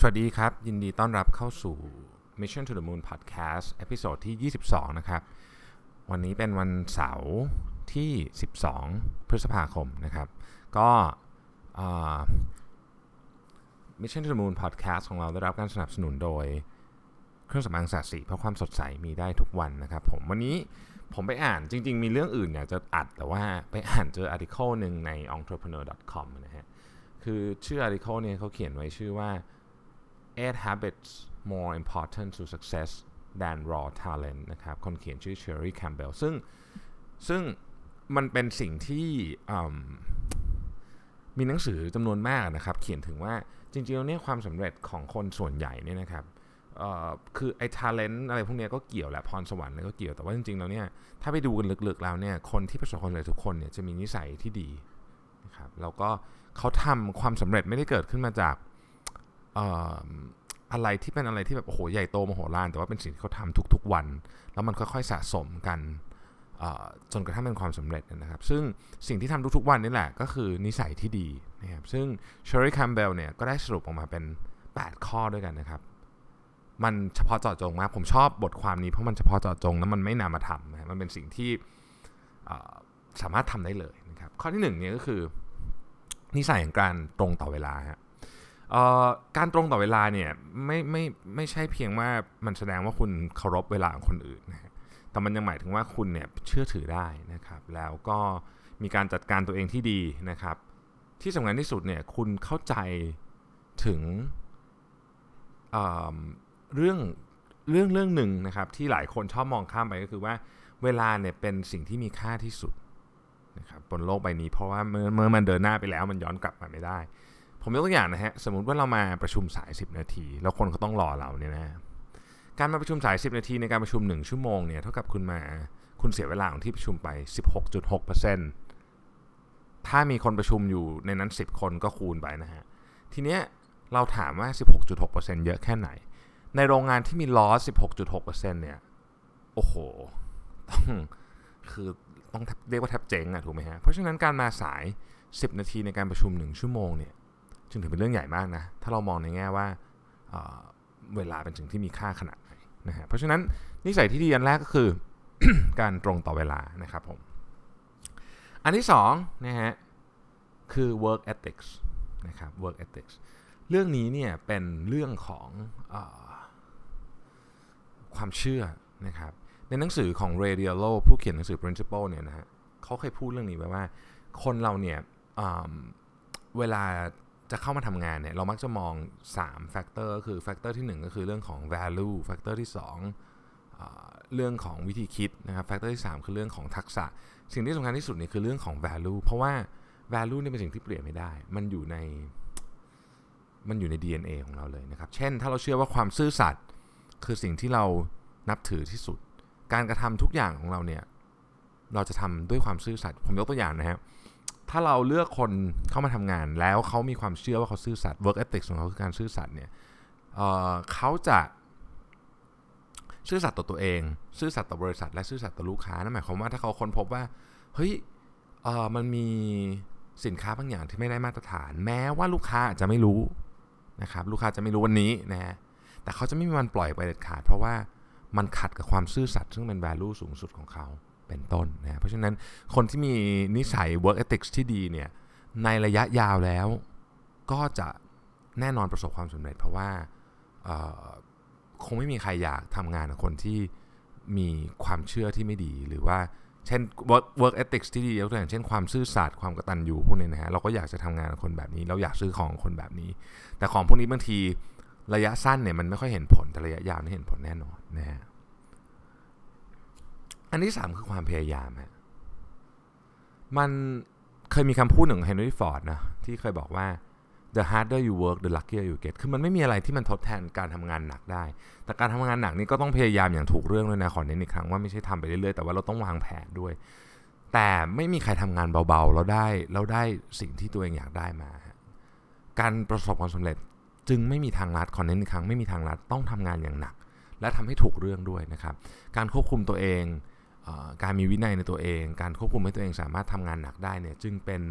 สวัสดีครับ ยินดีต้อนรับเข้าสู่ Mission to the Moon Podcast episode ที่ 22 นะครับ วันนี้เป็นวันเสาร์ที่ 12 พฤษภาคมนะครับ ก็ Mission to the Moon Podcast ของเราได้รับการสนับสนุนโดยเครื่องสำอางศศิเพราะความสดใสมีได้ทุกวันนะครับผมวันนี้ผมไปอ่านจริง ๆ มีเรื่องอื่นอยากจะอัดแต่ว่าไปอ่านเจอ article หนึ่งใน entrepreneur.com นะฮะคือชื่ออาร์ติเคิลเนี่ยเขาเขียนไว้ชื่อว่า eight habits more important to success than raw talent นะครับ คนเขียนชื่อ Sherry Campbell ซึ่งซึ่งมันเป็นสิ่งที่มีหนังสือจำนวนมากนะครับ เขียนถึงว่าจริงๆแล้วเนี่ยความสำเร็จของคนส่วนใหญ่เนี่ยนะครับคือไอ้ talent อะไรพวกนี้ก็เกี่ยวแหละพรสวรรค์อะไรก็เกี่ยวแต่ว่าจริงๆแล้วเนี่ยถ้าไปดูกันลึกๆแล้วเนี่ยคนที่ประสบความสำเร็จทุกคนเนี่ยจะมีนิสัยที่ดีนะครับแล้วก็เขาทำความสำเร็จไม่ได้เกิดขึ้นมาจาก อะไรที่เป็นอะไรที่แบบโอ้โหใหญ่โตมโหฬารแต่ว่าเป็นสิ่งที่เขาทำทุกๆวัน แล้วมันค่อยๆสะสมกันจนกระทั่งเป็นความสำเร็จนะครับ ซึ่งสิ่งที่ทำทุกๆวันนี่แหละก็คือนิสัยที่ดีนะครับซึ่งเชอร์รี่คัมเบลเนี่ยก็ได้สรุปออกมาเป็น 8 ข้อด้วยกันนะครับ มันเฉพาะเจาะจงมากผมชอบบทความนี้เพราะมันเฉพาะเจาะจงแล้วมันไม่นามาทำนะมันเป็นสิ่งที่สามารถทำได้เลยนะครับข้อที่1เนี่ยก็คือ นิสัยของการตรงต่อเวลาฮะ การตรงต่อเวลาเนี่ยไม่ไม่ไม่ใช่เพียงว่ามันแสดงว่าคุณเคารพเวลาของคนอื่นนะแต่มันยังหมายถึงว่าคุณเนี่ยเชื่อถือได้นะครับ แล้วก็มีการจัดการตัวเองที่ดีนะครับ ที่สำคัญที่สุดเนี่ยคุณเข้าใจถึงเเรื่องเรื่องเรื่องหนึ่งนะครับที่หลายคนชอบมองข้ามไปก็คือว่าเวลาเนี่ยเป็นสิ่งที่มีค่าที่สุดนะครับบนโลกใบนี้เพราะว่าเมื่อเมื่อมันเดินหน้าไปแล้วมันย้อนกลับมาไม่ได้ ผมยกตัวอย่างนะฮะ สมมุติว่าเรามาประชุมสาย 10 นาที แล้วคนเขาต้องรอเราเนี่ยนะ การมาประชุมสาย 10 นาทีในการประชุม 1 ชั่วโมงเนี่ยเท่ากับคุณมาคุณเสียเวลาของที่ประชุมไป 16.6%ถ้ามีคนประชุมอยู่ในนั้น 10 คนก็คูณไปนะฮะ ทีเนี้ยเราถามว่า 16.6%เยอะแค่ไหน ในโรงงานที่มีล้อ16.6%เนี่ย โอ้โห ต้องคือต้องเรียกว่าแทบเจ๊งอะถูกไหมฮะ เพราะฉะนั้นการมาสาย 10 นาทีในการประชุม 1 ชั่วโมงเนี่ย จึงถือเป็นเรื่องใหญ่มากนะ ถ้าเรามองในแง่ว่าเวลาเป็นสิ่งที่มีค่าขนาดไหนนะฮะเพราะฉะนั้นนิสัยที่ดีอันแรกก็คือ การตรงต่อเวลานะครับผม อันที่สองนะฮะคือ work ethics นะครับ work ethics เรื่องนี้เนี่ยเป็นเรื่องของอความเชื่อนะครับ ในหนังสือของ Ray Dalio ผู้เขียนหนังสือ Principle เนี่ยนะฮะเขาเคยพูดเรื่องนี้ไว้ว่า คนเราเนี่ยเวลา จะเข้ามาทำงานเนี่ยเรามักจะมอง3 factor ก็คือ factor ที่ 1 ก็คือเรื่องของ value factor ที่2เรื่องของวิธีคิดนะครับ factor ที่ 3 คือเรื่องของทักษะ สิ่งที่สำคัญที่สุดเนี่ยคือเรื่องของ value เพราะว่า value นี่เป็นสิ่งที่เปลี่ยนไม่ได้ มันอยู่ในมันอยู่ใน DNA ของเราเลยนะครับ เช่น ถ้าเราเชื่อว่าความซื่อสัตย์คือสิ่งที่เรานับถือที่สุด การกระทำทุกอย่างของเราเนี่ย เราจะทำด้วยความซื่อสัตย์ ผมยกตัวอย่างนะครับ ถ้าเราเลือกคนเข้ามาทำงาน แล้วเขามีความเชื่อว่าเขาซื่อสัตย์ work ethics ของเขาคือการซื่อสัตย์เนี่ยเเขาจะซื่อสัตย์ต่อตัวเอง ซื่อสัตย์ต่อบริษัท และซื่อสัตย์ต่อลูกค้านั่นหมายความว่าถ้าเขาค้นพบว่าเฮ้ยมันมีสินค้าบางอย่างที่ไม่ได้มาตรฐาน แม้ว่าลูกค้าจะไม่รู้นะครับลูกค้าจะไม่รู้วันนี้นะฮะแต่เขาจะไม่มีวันปล่อยไปเด็ดขาด เพราะว่ามันขัดกับความซื่อสัตย์ซึ่งเป็น value สูงสุดของเขา เป็นต้นนะเพราะฉะนั้นคนที่มีนิสัย work ethics ที่ดีเนี่ยในระยะยาวแล้วก็จะแน่นอนประสบความสำเร็จ เพราะว่าคงไม่มีใครอยากทำงานกับคนที่มีความเชื่อที่ไม่ดีหรือว่าเช่น work work ethics ที่ดียกตัวอย่างเช่นความซื่อสัตย์ความกตัญญูพวกนี้นะฮะเราก็อยากจะทำงานกับคนแบบนี้ เราอยากซื้อของคนแบบนี้ แต่ของพวกนี้บางทีระยะสั้นเนี่ยมันไม่ค่อยเห็นผลแต่ระยะยาวนี่เห็นผลแน่นอนนะฮะ อันที่สามคือความพยายามฮะมันเคยมีคำพูดหนึ่งเฮนรี่ฟอร์ดนะที่เคยบอกว่า the harder you work the luckier you get คือมันไม่มีอะไรที่มันทดแทนการทำงานหนักได้ แต่การทำงานหนักนี่ก็ต้องพยายามอย่างถูกเรื่องด้วยนะขอเน้นอีกครั้งว่าไม่ใช่ทำไปเรื่อยๆ แต่ว่าเราต้องวางแผนด้วย แต่ไม่มีใครทำงานเบาๆ แล้วได้แล้วได้สิ่งที่ตัวเองอยากได้มา การประสบความสำเร็จจึงไม่มีทางลัดขอเน้นอีกครั้งไม่มีทางลัดต้องทำงานอย่างหนัก และทำให้ถูกเรื่องด้วยนะครับ การควบคุมตัวเอง การมีวินัยในตัวเอง การควบคุมให้ตัวเองสามารถทำงานหนักได้เนี่ยจึงเป็น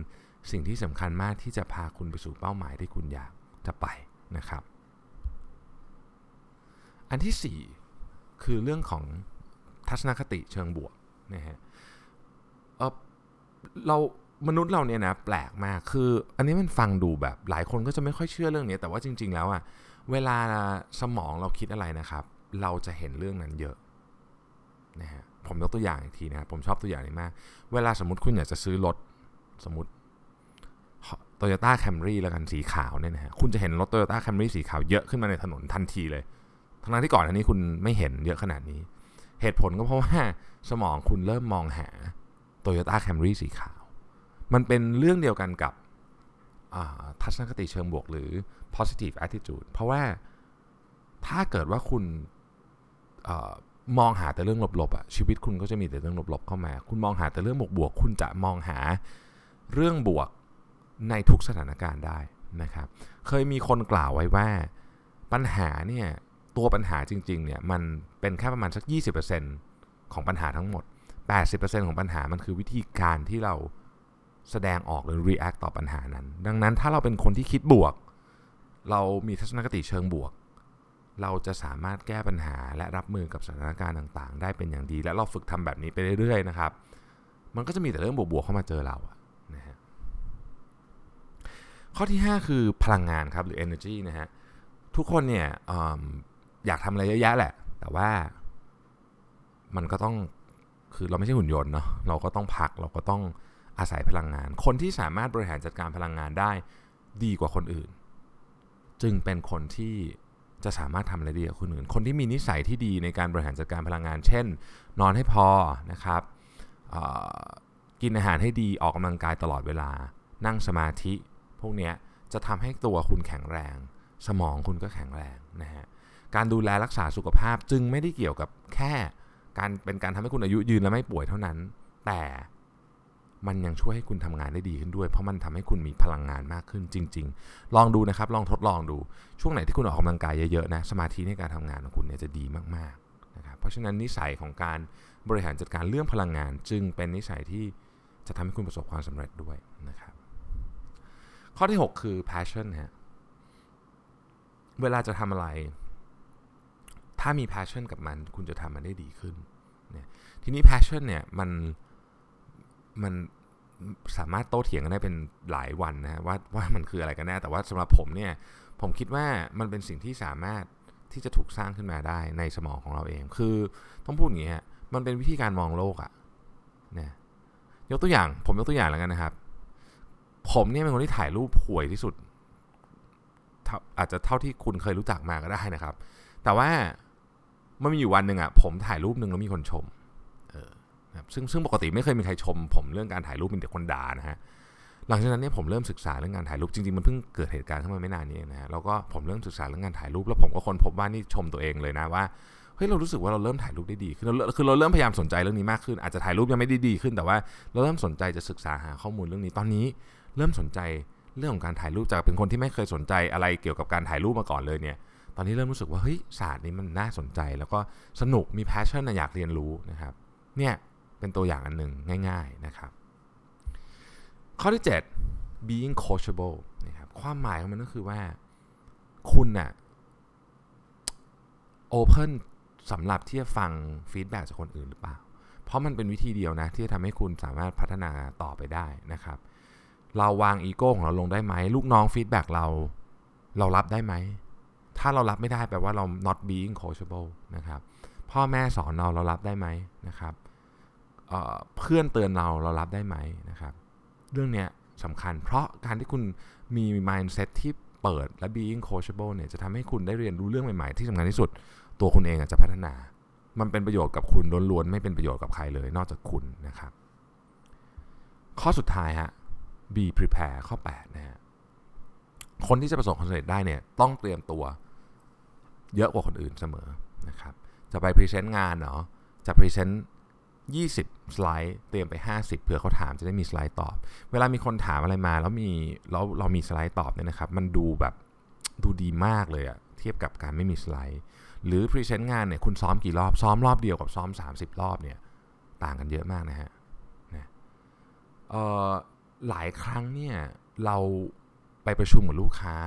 สิ่งที่สำคัญมากที่จะพาคุณไปสู่เป้าหมายที่คุณอยากจะไปนะครับ อันที่ 4 คือเรื่องของทัศนคติเชิงบวกนะฮะเออเรามนุษย์เราเนี่ยนะแปลกมากคือ อันนี้มันฟังดูแบบหลายคนก็จะไม่ค่อยเชื่อเรื่องนี้แต่ว่าจริง ๆ แล้วอะเวลาสมองเราคิดอะไรนะครับ เราจะเห็นเรื่องนั้นเยอะนะฮะ ผมยกตัวอย่างอีกทีนะผมชอบตัวอย่างนี้มาก เวลาสมมติคุณอยากจะซื้อรถสมมติ Toyota Camry แล้วกันสีขาวเนี่ยนะฮะคุณจะเห็นรถ Toyota Camry สีขาวเยอะขึ้นมาในถนนทันทีเลย ทั้งที่ก่อนอันนี้คุณไม่เห็นเยอะขนาดนี้ เหตุผลก็เพราะว่าสมองคุณเริ่มมองหา Toyota Camry สีขาว มันเป็นเรื่องเดียวกันกับทัศนคติเชิงบวกหรือ positive attitude เพราะว่าถ้าเกิดว่าคุณ มองหาแต่เรื่องลบๆอะชีวิตคุณก็จะมีแต่เรื่องลบๆเข้ามา คุณมองหาแต่เรื่องบวกๆคุณจะมองหาเรื่องบวกในทุกสถานการณ์ได้นะครับ เคยมีคนกล่าวไว้ว่าปัญหาเนี่ยตัวปัญหาจริงๆเนี่ยมันเป็นแค่ประมาณสัก 20%ของปัญหาทั้งหมด 80%ของปัญหามันคือวิธีการที่เราแสดงออกหรือ react ต่อปัญหานั้น ดังนั้นถ้าเราเป็นคนที่คิดบวก เรามีทัศนคติเชิงบวก เราจะสามารถแก้ปัญหาและรับมือกับสถานการณ์ต่างๆ ได้เป็นอย่างดี และเราฝึกทำแบบนี้ไปเรื่อยๆนะครับ มันก็จะมีแต่เรื่องบวกๆเข้ามาเจอเรานะฮะข้อที่ 5 คือพลังงานครับหรือ energy นะฮะทุกคนเนี่ยออยากทำอะไรเยอะแยะแหละ แต่ว่ามันก็ต้องคือเราไม่ใช่หุ่นยนต์เนาะเราก็ต้องพักเราก็ต้องอาศัยพลังงาน คนที่สามารถบริหารจัดการพลังงานได้ดีกว่าคนอื่น จึงเป็นคนที่ จะสามารถทำอะไรดีกว่าคนอื่น คนที่มีนิสัยที่ดีในการบริหารจัดการพลังงาน เช่น นอนให้พอนะครับกินอาหารให้ดีออกกำลังกายตลอดเวลา นั่งสมาธิ พวกนี้จะทำให้ตัวคุณแข็งแรง สมองคุณก็แข็งแรงนะฮะการดูแลรักษาสุขภาพจึงไม่ได้เกี่ยวกับแค่ การเป็นการทำให้คุณอายุยืนและไม่ป่วยเท่านั้น แต่ มันยังช่วยให้คุณทำงานได้ดีขึ้นด้วย เพราะมันทำให้คุณมีพลังงานมากขึ้นจริง ๆ ลองดูนะครับ ลองทดลองดู ช่วงไหนที่คุณออกกำลังกายเยอะๆนะ สมาธิในการทำงานของคุณเนี่ยจะดีมากๆนะครับ เพราะฉะนั้นนิสัยของการบริหารจัดการเรื่องพลังงาน จึงเป็นนิสัยที่จะทำให้คุณประสบความสำเร็จด้วยนะครับ ข้อที่ 6 คือ passion ฮะ เวลาจะทำอะไร ถ้ามี passion กับมัน คุณจะทำมันได้ดีขึ้นเนี่ยทีนี้ passion เนี่ยมัน มันสามารถโต้เถียงกันได้เป็นหลายวันนะว่าว่ามันคืออะไรกันแน่แต่ว่าสำหรับผมเนี่ยผมคิดว่ามันเป็นสิ่งที่สามารถที่จะถูกสร้างขึ้นมาได้ในสมองของเราเอง คือต้องพูดอย่างนี้ฮะมันเป็นวิธีการมองโลกอะนะยกตัวอย่าง ผมยกตัวอย่างแล้วกันนะครับ ผมเนี่ยเป็นคนที่ถ่ายรูปห่วยที่สุด อาจจะเท่าที่คุณเคยรู้จักมาก็ได้นะครับ แต่ว่ามันมีอยู่วันหนึ่งอะผมถ่ายรูปหนึ่งแล้วมีคนชม ซึ่งซึ่งปกติไม่เคยมีใครชม ผมเรื่องการถ่ายรูปเป็นแต่คนด่านะฮะหลังจากนั้นเนี่ยผมเริ่มศึกษาเรื่องการถ่ายรูปจริงๆมันเพิ่งเกิดเหตุการณ์ขึ้นมาไม่นานนี้นะฮะแล้วก็ผมเริ่มศึกษาเรื่องการถ่ายรูปแล้วผมก็คนพบว่านี่ชมตัวเองเลยนะว่าเฮ้ยเรารู้สึกว่าเราเริ่มถ่ายรูปได้ดีขึ้นเราคือเราเริ่มพยายามสนใจเรื่องนี้มากขึ้น อาจจะถ่ายรูปยังไม่ได้ดีขึ้นแต่ว่า เราเริ่มสนใจจะศึกษาหาข้อมูลเรื่องนี้ตอนนี้ เริ่มสนใจเรื่องของการถ่ายรูปจากเป็นคนที่ไม่เคยสนใจอะไรเกี่ยวกับการถ่ายรูปมาก่อนเลยเนี่ย ตอนนี้เริ่มรู้สึกว่าเฮ้ยศาสตร์นี้มันน่าสนใจ แล้วก็สนุกมีแพชชั่นอยากเรียนรู้นะครับ เนี่ย เป็นตัวอย่างอันหนึ่งง่าย ๆนะครับ ข้อที่ 7 being coachable นะครับความหมายของมันก็คือว่าคุณน่ะ open สำหรับที่จะฟังฟีดแบ็จากคนอื่นหรือเปล่า เพราะมันเป็นวิธีเดียวนะ ที่จะทำให้คุณสามารถพัฒนาต่อไปได้นะครับ เราวางอีโก้ของเราลงได้ไหม ลูกน้องฟีดแบ็เราเรารับได้ไหม ถ้าเรารับไม่ได้แปลว่าเรา not being coachable นะครับ พ่อแม่สอนเราเรารับได้ไหมนะครับ เพื่อนเตือนเราเรารับได้ไหมนะครับ เรื่องนี้สำคัญ เพราะการที่คุณมี mindset ที่เปิดและ being coachable เนี่ยจะทำให้คุณได้เรียนรู้เรื่องใหม่ๆ ที่สำคัญที่สุด ตัวคุณเองจะพัฒนา มันเป็นประโยชน์กับคุณล้วนๆ ไม่เป็นประโยชน์กับใครเลยนอกจากคุณนะครับ ข้อสุดท้ายฮะ be prepare ข้อ8นะฮะคนที่จะประสบความสำเร็จได้เนี่ยต้องเตรียมตัวเยอะกว่าคนอื่นเสมอนะครับ จะไปพรีเซนต์งานเนาะจะ present 20 สไลด์ เตรียมไป 50เผื่อเขาถามจะได้มีสไลด์ตอบ เวลามีคนถามอะไรมาแล้วมีแล้วเรามีสไลด์ตอบเนี่ยนะครับ มันดูแบบดูดีมากเลยอะเทียบกับการไม่มีสไลด์ หรือ present งานเนี่ยคุณซ้อมกี่รอบ ซ้อมรอบเดียวกับซ้อม 30 รอบเนี่ยต่างกันเยอะมากนะฮะนะหลายครั้งเนี่ยเราไปประชุมกับลูกค้า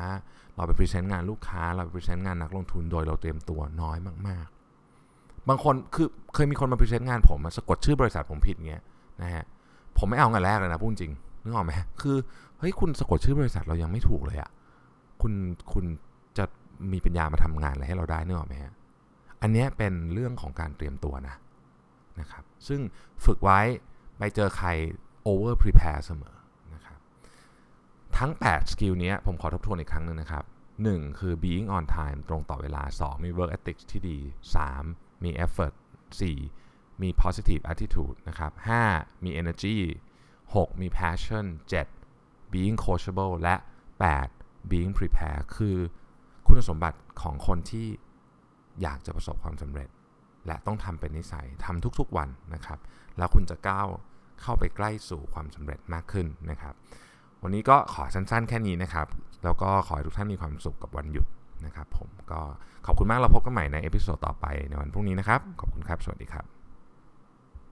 เราไป present งานลูกค้า เราไป present งานนักลงทุนโดยเราเตรียมตัวน้อยมากๆ บางคนคือเคยมีคนมา present งานผมสะกดชื่อบริษัทผมผิดเงี้ยนะฮะผมไม่เอางานแรกเลยนะพูดจริงนึกออกไหมคือเฮ้ยคุณสะกดชื่อบริษัทเรายังไม่ถูกเลยอะคุณคุณจะมีปัญญามาทำงานอะไรให้เราได้นึกออกไหมฮะอันนี้เป็นเรื่องของการเตรียมตัวนะนะครับ ซึ่งฝึกไว้ไปเจอใคร over prepare เสมอนะครับ ทั้ง 8 skill นี้ผมขอทบทวนอีกครั้งหนึ่งนะครับ 1. คือ being on time ตรงต่อเวลา 2. มี work ethics ที่ดี 3. มี effort 4. มี positive attitude นะครับ 5. มี energy 6. มี passion 7. being coachable และ 8. being prepare คือคุณสมบัติของคนที่อยากจะประสบความสำเร็จ และต้องทำเป็นนิสัยทำทุกๆวันนะครับ แล้วคุณจะก้าวเข้าไปใกล้สู่ความสำเร็จมากขึ้นนะครับ วันนี้ก็ขอสั้นๆแค่นี้นะครับ แล้วก็ขอให้ทุกท่านมีความสุขกับวันหยุด นะครับผมก็ขอบคุณมากเราพบกันใหม่ในเอพิโซดต่อไปในวันพรุ่งนี้นะครับ ขอบคุณครับ สวัสดีครับ